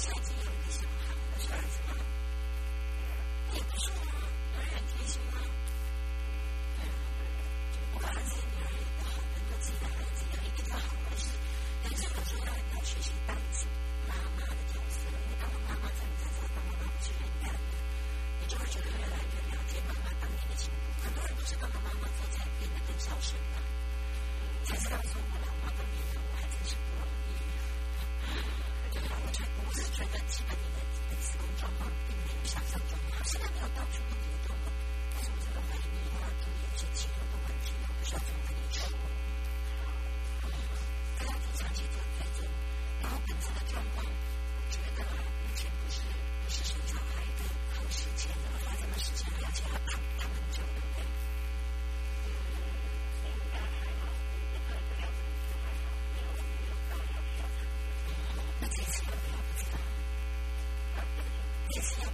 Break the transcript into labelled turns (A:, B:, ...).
A: Thank you. Yes.